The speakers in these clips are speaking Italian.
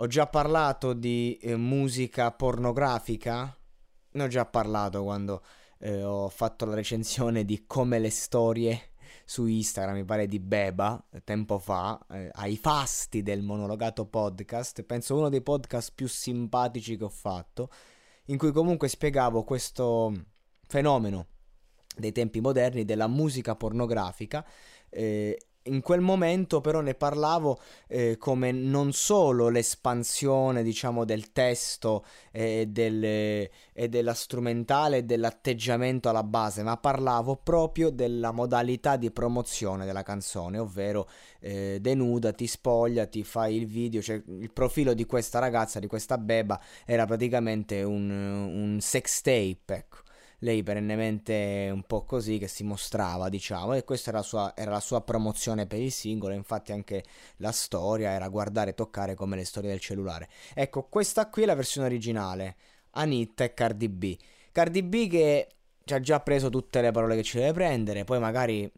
Ho già parlato di eh, musica pornografica? Ne ho già parlato quando eh, ho fatto la recensione di Come le storie su Instagram, mi pare di Beba, tempo fa, eh, ai fasti del monologato podcast, penso uno dei podcast più simpatici che ho fatto, in cui comunque spiegavo questo fenomeno dei tempi moderni della musica pornografica eh, in quel momento però ne parlavo eh, come non solo l'espansione diciamo del testo e, del, e della strumentale e dell'atteggiamento alla base ma parlavo proprio della modalità di promozione della canzone ovvero eh, denudati, spogliati, fai il video cioè il profilo di questa ragazza, di questa beba era praticamente un, un sex tape ecco lei perennemente un po' così che si mostrava, diciamo, e questa era la, sua, era la sua promozione per il singolo, infatti anche la storia era guardare e toccare come le storie del cellulare. Ecco, questa qui è la versione originale, Anitta e Cardi B. Cardi B che ci ha già preso tutte le parole che ci deve prendere, poi magari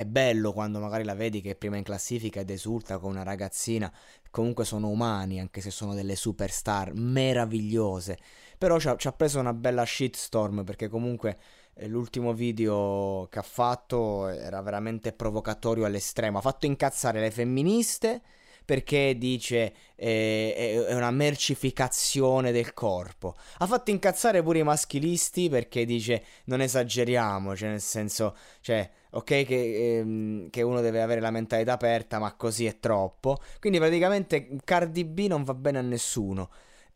è bello quando magari la vedi che è prima in classifica ed esulta con una ragazzina, comunque sono umani anche se sono delle superstar meravigliose però ci ha, ci ha preso una bella shitstorm perché comunque eh, l'ultimo video che ha fatto era veramente provocatorio all'estremo. Ha fatto incazzare le femministe perché dice eh, è una mercificazione del corpo. Ha fatto incazzare pure i maschilisti perché dice non esageriamo, cioè nel senso, cioè, ok che, ehm, che uno deve avere la mentalità aperta, ma così è troppo. Quindi praticamente Cardi B non va bene a nessuno.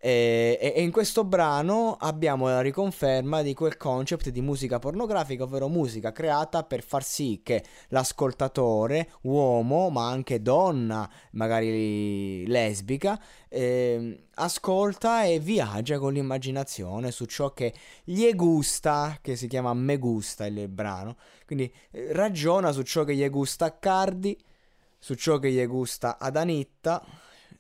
E, e, in questo brano abbiamo la riconferma di quel concept di musica pornografica, ovvero musica creata per far sì che l'ascoltatore, uomo ma anche donna, magari lesbica, eh, ascolta e viaggia con l'immaginazione su ciò che gli gusta, che si chiama Me gusta il brano, quindi eh, ragiona su ciò che gli gusta a Cardi, su ciò che gli gusta ad Anitta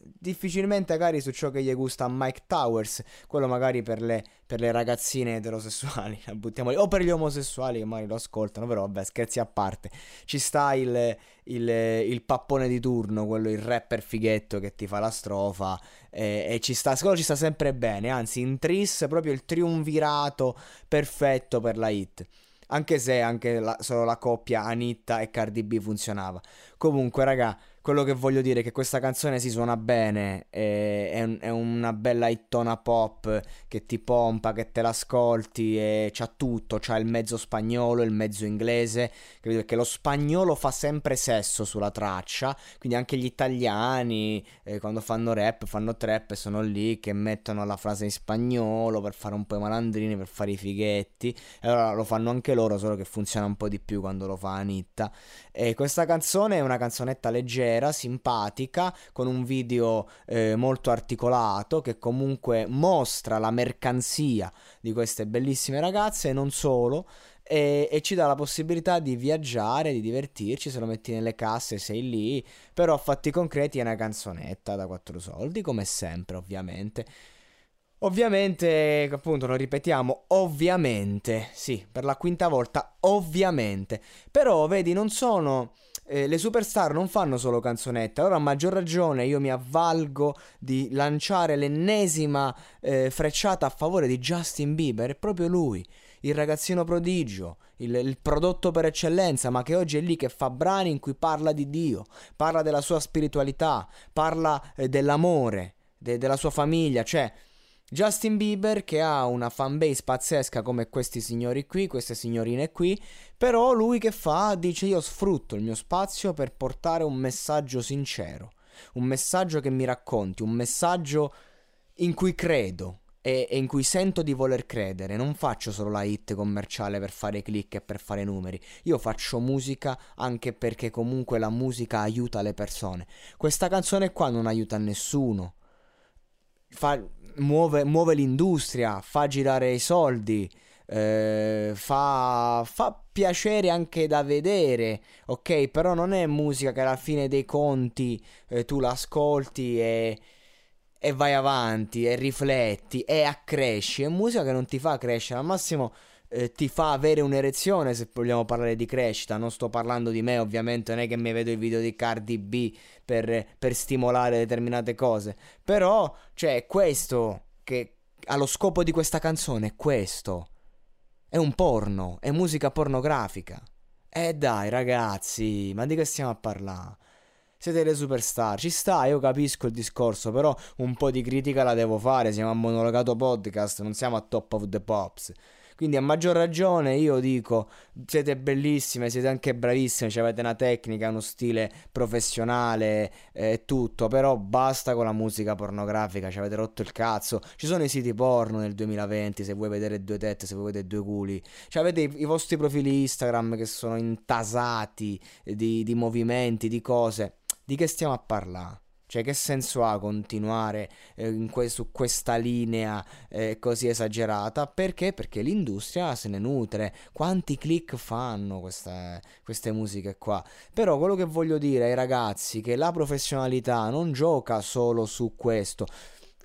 difficilmente magari su ciò che gli gusta Mike Towers, quello magari per le, per le ragazzine eterosessuali, o per gli omosessuali che magari lo ascoltano, però vabbè scherzi a parte, ci sta il, il, il pappone di turno, quello il rapper fighetto che ti fa la strofa e, e ci sta, quello ci sta sempre bene, anzi in Tris proprio il triunvirato perfetto per la hit. Anche se anche la, solo la coppia Anitta e Cardi B funzionava. Comunque, raga, quello che voglio dire è che questa canzone si suona bene, è, è, è una bella hittona pop che ti pompa, che te l'ascolti e c'ha tutto, c'ha il mezzo spagnolo, il mezzo inglese, capito? Perché lo spagnolo fa sempre sesso sulla traccia, quindi anche gli italiani eh, quando fanno rap, fanno trap sono lì che mettono la frase in spagnolo per fare un po' i malandrini, per fare i fighetti, e allora lo fanno anche loro, solo che funziona un po' di più quando lo fa Anitta. E questa canzone è una canzonetta leggera, leggera, simpatica, con un video eh, molto articolato che comunque mostra la mercanzia di queste bellissime ragazze e non solo. E, e, ci dà la possibilità di viaggiare, di divertirci, se lo metti nelle casse sei lì, però a fatti concreti è una canzonetta da quattro soldi, come sempre ovviamente. Ovviamente, appunto, lo ripetiamo, ovviamente, sì, per la quinta volta, ovviamente. Però, vedi, non sono eh, le superstar non fanno solo canzonette, allora a maggior ragione io mi avvalgo di lanciare l'ennesima eh, frecciata a favore di Justin Bieber, è proprio lui, il ragazzino prodigio, il, il, prodotto per eccellenza, ma che oggi è lì che fa brani in cui parla di Dio, parla della sua spiritualità, parla eh, dell'amore, de- della sua famiglia, cioè Justin Bieber che ha una fanbase pazzesca come questi signori qui, queste signorine qui, però lui che fa dice io sfrutto il mio spazio per portare un messaggio sincero, un messaggio che mi racconti, un messaggio in cui credo e, e in cui sento di voler credere, non faccio solo la hit commerciale per fare click e per fare numeri, io faccio musica anche perché comunque la musica aiuta le persone. Questa canzone qua non aiuta nessuno. Fa, muove, muove l'industria, fa girare i soldi, eh, fa, fa piacere anche da vedere, ok? Però non è musica che alla fine dei conti eh, tu l'ascolti e, e vai avanti e rifletti e accresci. È musica che non ti fa crescere, al massimo eh, ti fa avere un'erezione se vogliamo parlare di crescita. Non sto parlando di me, ovviamente, non è che mi vedo i video di Cardi B per, per stimolare determinate cose. Però, cioè, questo che ha lo scopo di questa canzone è questo. È un porno, è musica pornografica. Eh dai, ragazzi, ma di che stiamo a parlare? Siete le superstar, ci sta, io capisco il discorso, però un po' di critica la devo fare, siamo a monologato podcast, non siamo a top of the pops. Quindi a maggior ragione io dico, siete bellissime, siete anche bravissime, avete una tecnica, uno stile professionale e eh, tutto, però basta con la musica pornografica, ci avete rotto il cazzo. Ci sono i siti porno nel 2020, se vuoi vedere due tette, se vuoi vedere due culi. Cioè avete i, i vostri profili Instagram che sono intasati di, di movimenti, di cose. Di che stiamo a parlare? Cioè, che senso ha continuare eh, que- su questa linea eh, così esagerata? Perché? Perché l'industria se ne nutre. Quanti click fanno queste, queste musiche qua? Però quello che voglio dire ai ragazzi è che la professionalità non gioca solo su questo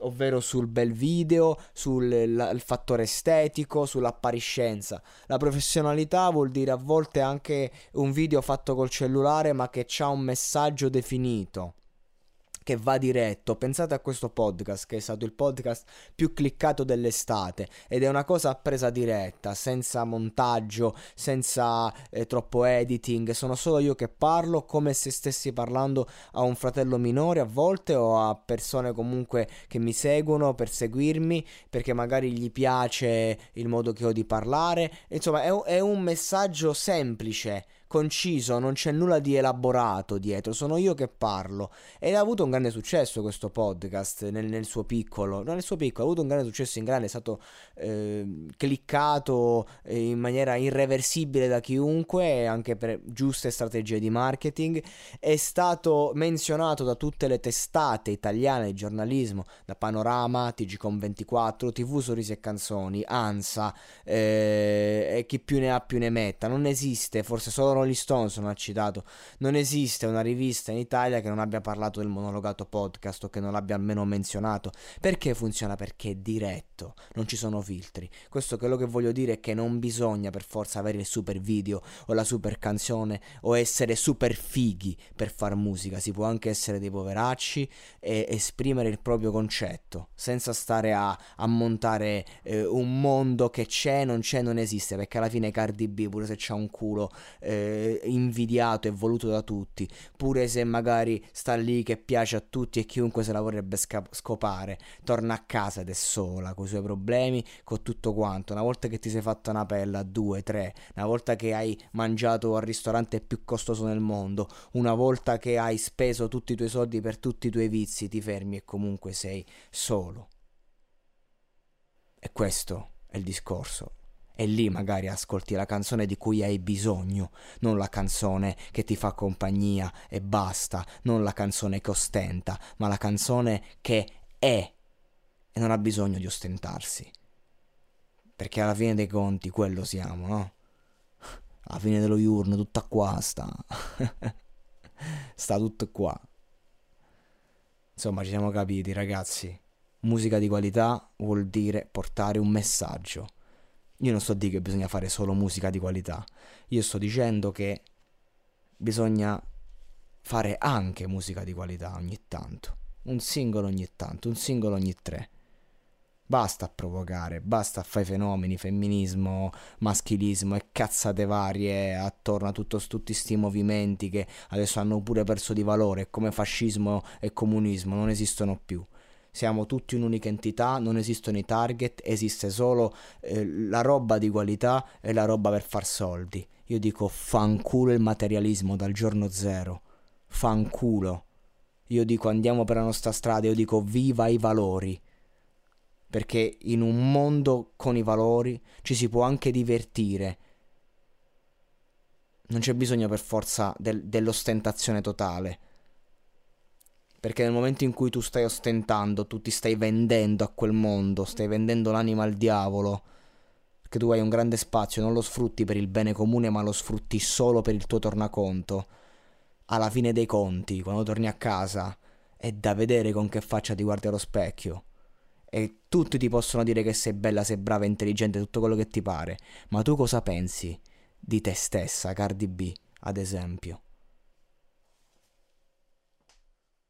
ovvero sul bel video, sul la, fattore estetico, sull'appariscenza. La professionalità vuol dire a volte anche un video fatto col cellulare ma che ha un messaggio definito che va diretto. Pensate a questo podcast che è stato il podcast più cliccato dell'estate ed è una cosa presa diretta, senza montaggio, senza eh, troppo editing. Sono solo io che parlo come se stessi parlando a un fratello minore a volte o a persone comunque che mi seguono per seguirmi perché magari gli piace il modo che ho di parlare. Insomma, è, è un messaggio semplice conciso, non c'è nulla di elaborato dietro, sono io che parlo. Ed ha avuto un grande successo questo podcast nel, nel suo piccolo, non nel suo piccolo, ha avuto un grande successo in grande, è stato eh, cliccato in maniera irreversibile da chiunque, anche per giuste strategie di marketing, è stato menzionato da tutte le testate italiane di giornalismo, da Panorama, TGCOM24, TV Sorrisi e Canzoni, ANSA, eh, e chi più ne ha più ne metta, non esiste, forse solo Rolling Stones non ha citato, non esiste una rivista in Italia che non abbia parlato del monologato podcast o che non l'abbia almeno menzionato. Perché funziona? Perché è diretto, non ci sono filtri. Questo quello che voglio dire è che non bisogna per forza avere il super video o la super canzone o essere super fighi per far musica, si può anche essere dei poveracci e esprimere il proprio concetto senza stare a, a montare eh, un mondo che c'è, non c'è, non esiste, perché alla fine Cardi B pure se c'ha un culo eh, eh, invidiato e voluto da tutti, pure se magari sta lì che piace a tutti e chiunque se la vorrebbe sca- scopare, torna a casa ed è sola, con i suoi problemi, con tutto quanto. Una volta che ti sei fatta una pella, due, tre, una volta che hai mangiato al ristorante più costoso nel mondo, una volta che hai speso tutti i tuoi soldi per tutti i tuoi vizi, ti fermi e comunque sei solo. E questo è il discorso e lì magari ascolti la canzone di cui hai bisogno, non la canzone che ti fa compagnia e basta, non la canzone che ostenta, ma la canzone che è e non ha bisogno di ostentarsi. Perché alla fine dei conti quello siamo, no? Alla fine dello diurno tutta qua sta. sta tutto qua. Insomma, ci siamo capiti, ragazzi. Musica di qualità vuol dire portare un messaggio io non sto dire che bisogna fare solo musica di qualità, io sto dicendo che bisogna fare anche musica di qualità ogni tanto, un singolo ogni tanto, un singolo ogni tre. Basta provocare, basta fare fenomeni, femminismo, maschilismo e cazzate varie attorno a tutto, tutti questi movimenti che adesso hanno pure perso di valore, come fascismo e comunismo, non esistono più siamo tutti un'unica entità, non esistono i target, esiste solo eh, la roba di qualità e la roba per far soldi. Io dico fanculo il materialismo dal giorno zero, fanculo. Io dico andiamo per la nostra strada, io dico viva i valori. Perché in un mondo con i valori ci si può anche divertire. Non c'è bisogno per forza del, dell'ostentazione totale Perché nel momento in cui tu stai ostentando, tu ti stai vendendo a quel mondo, stai vendendo l'anima al diavolo, perché tu hai un grande spazio, non lo sfrutti per il bene comune, ma lo sfrutti solo per il tuo tornaconto. Alla fine dei conti, quando torni a casa, è da vedere con che faccia ti guardi allo specchio. E tutti ti possono dire che sei bella, sei brava, intelligente, tutto quello che ti pare. Ma tu cosa pensi di te stessa, Cardi B, ad esempio?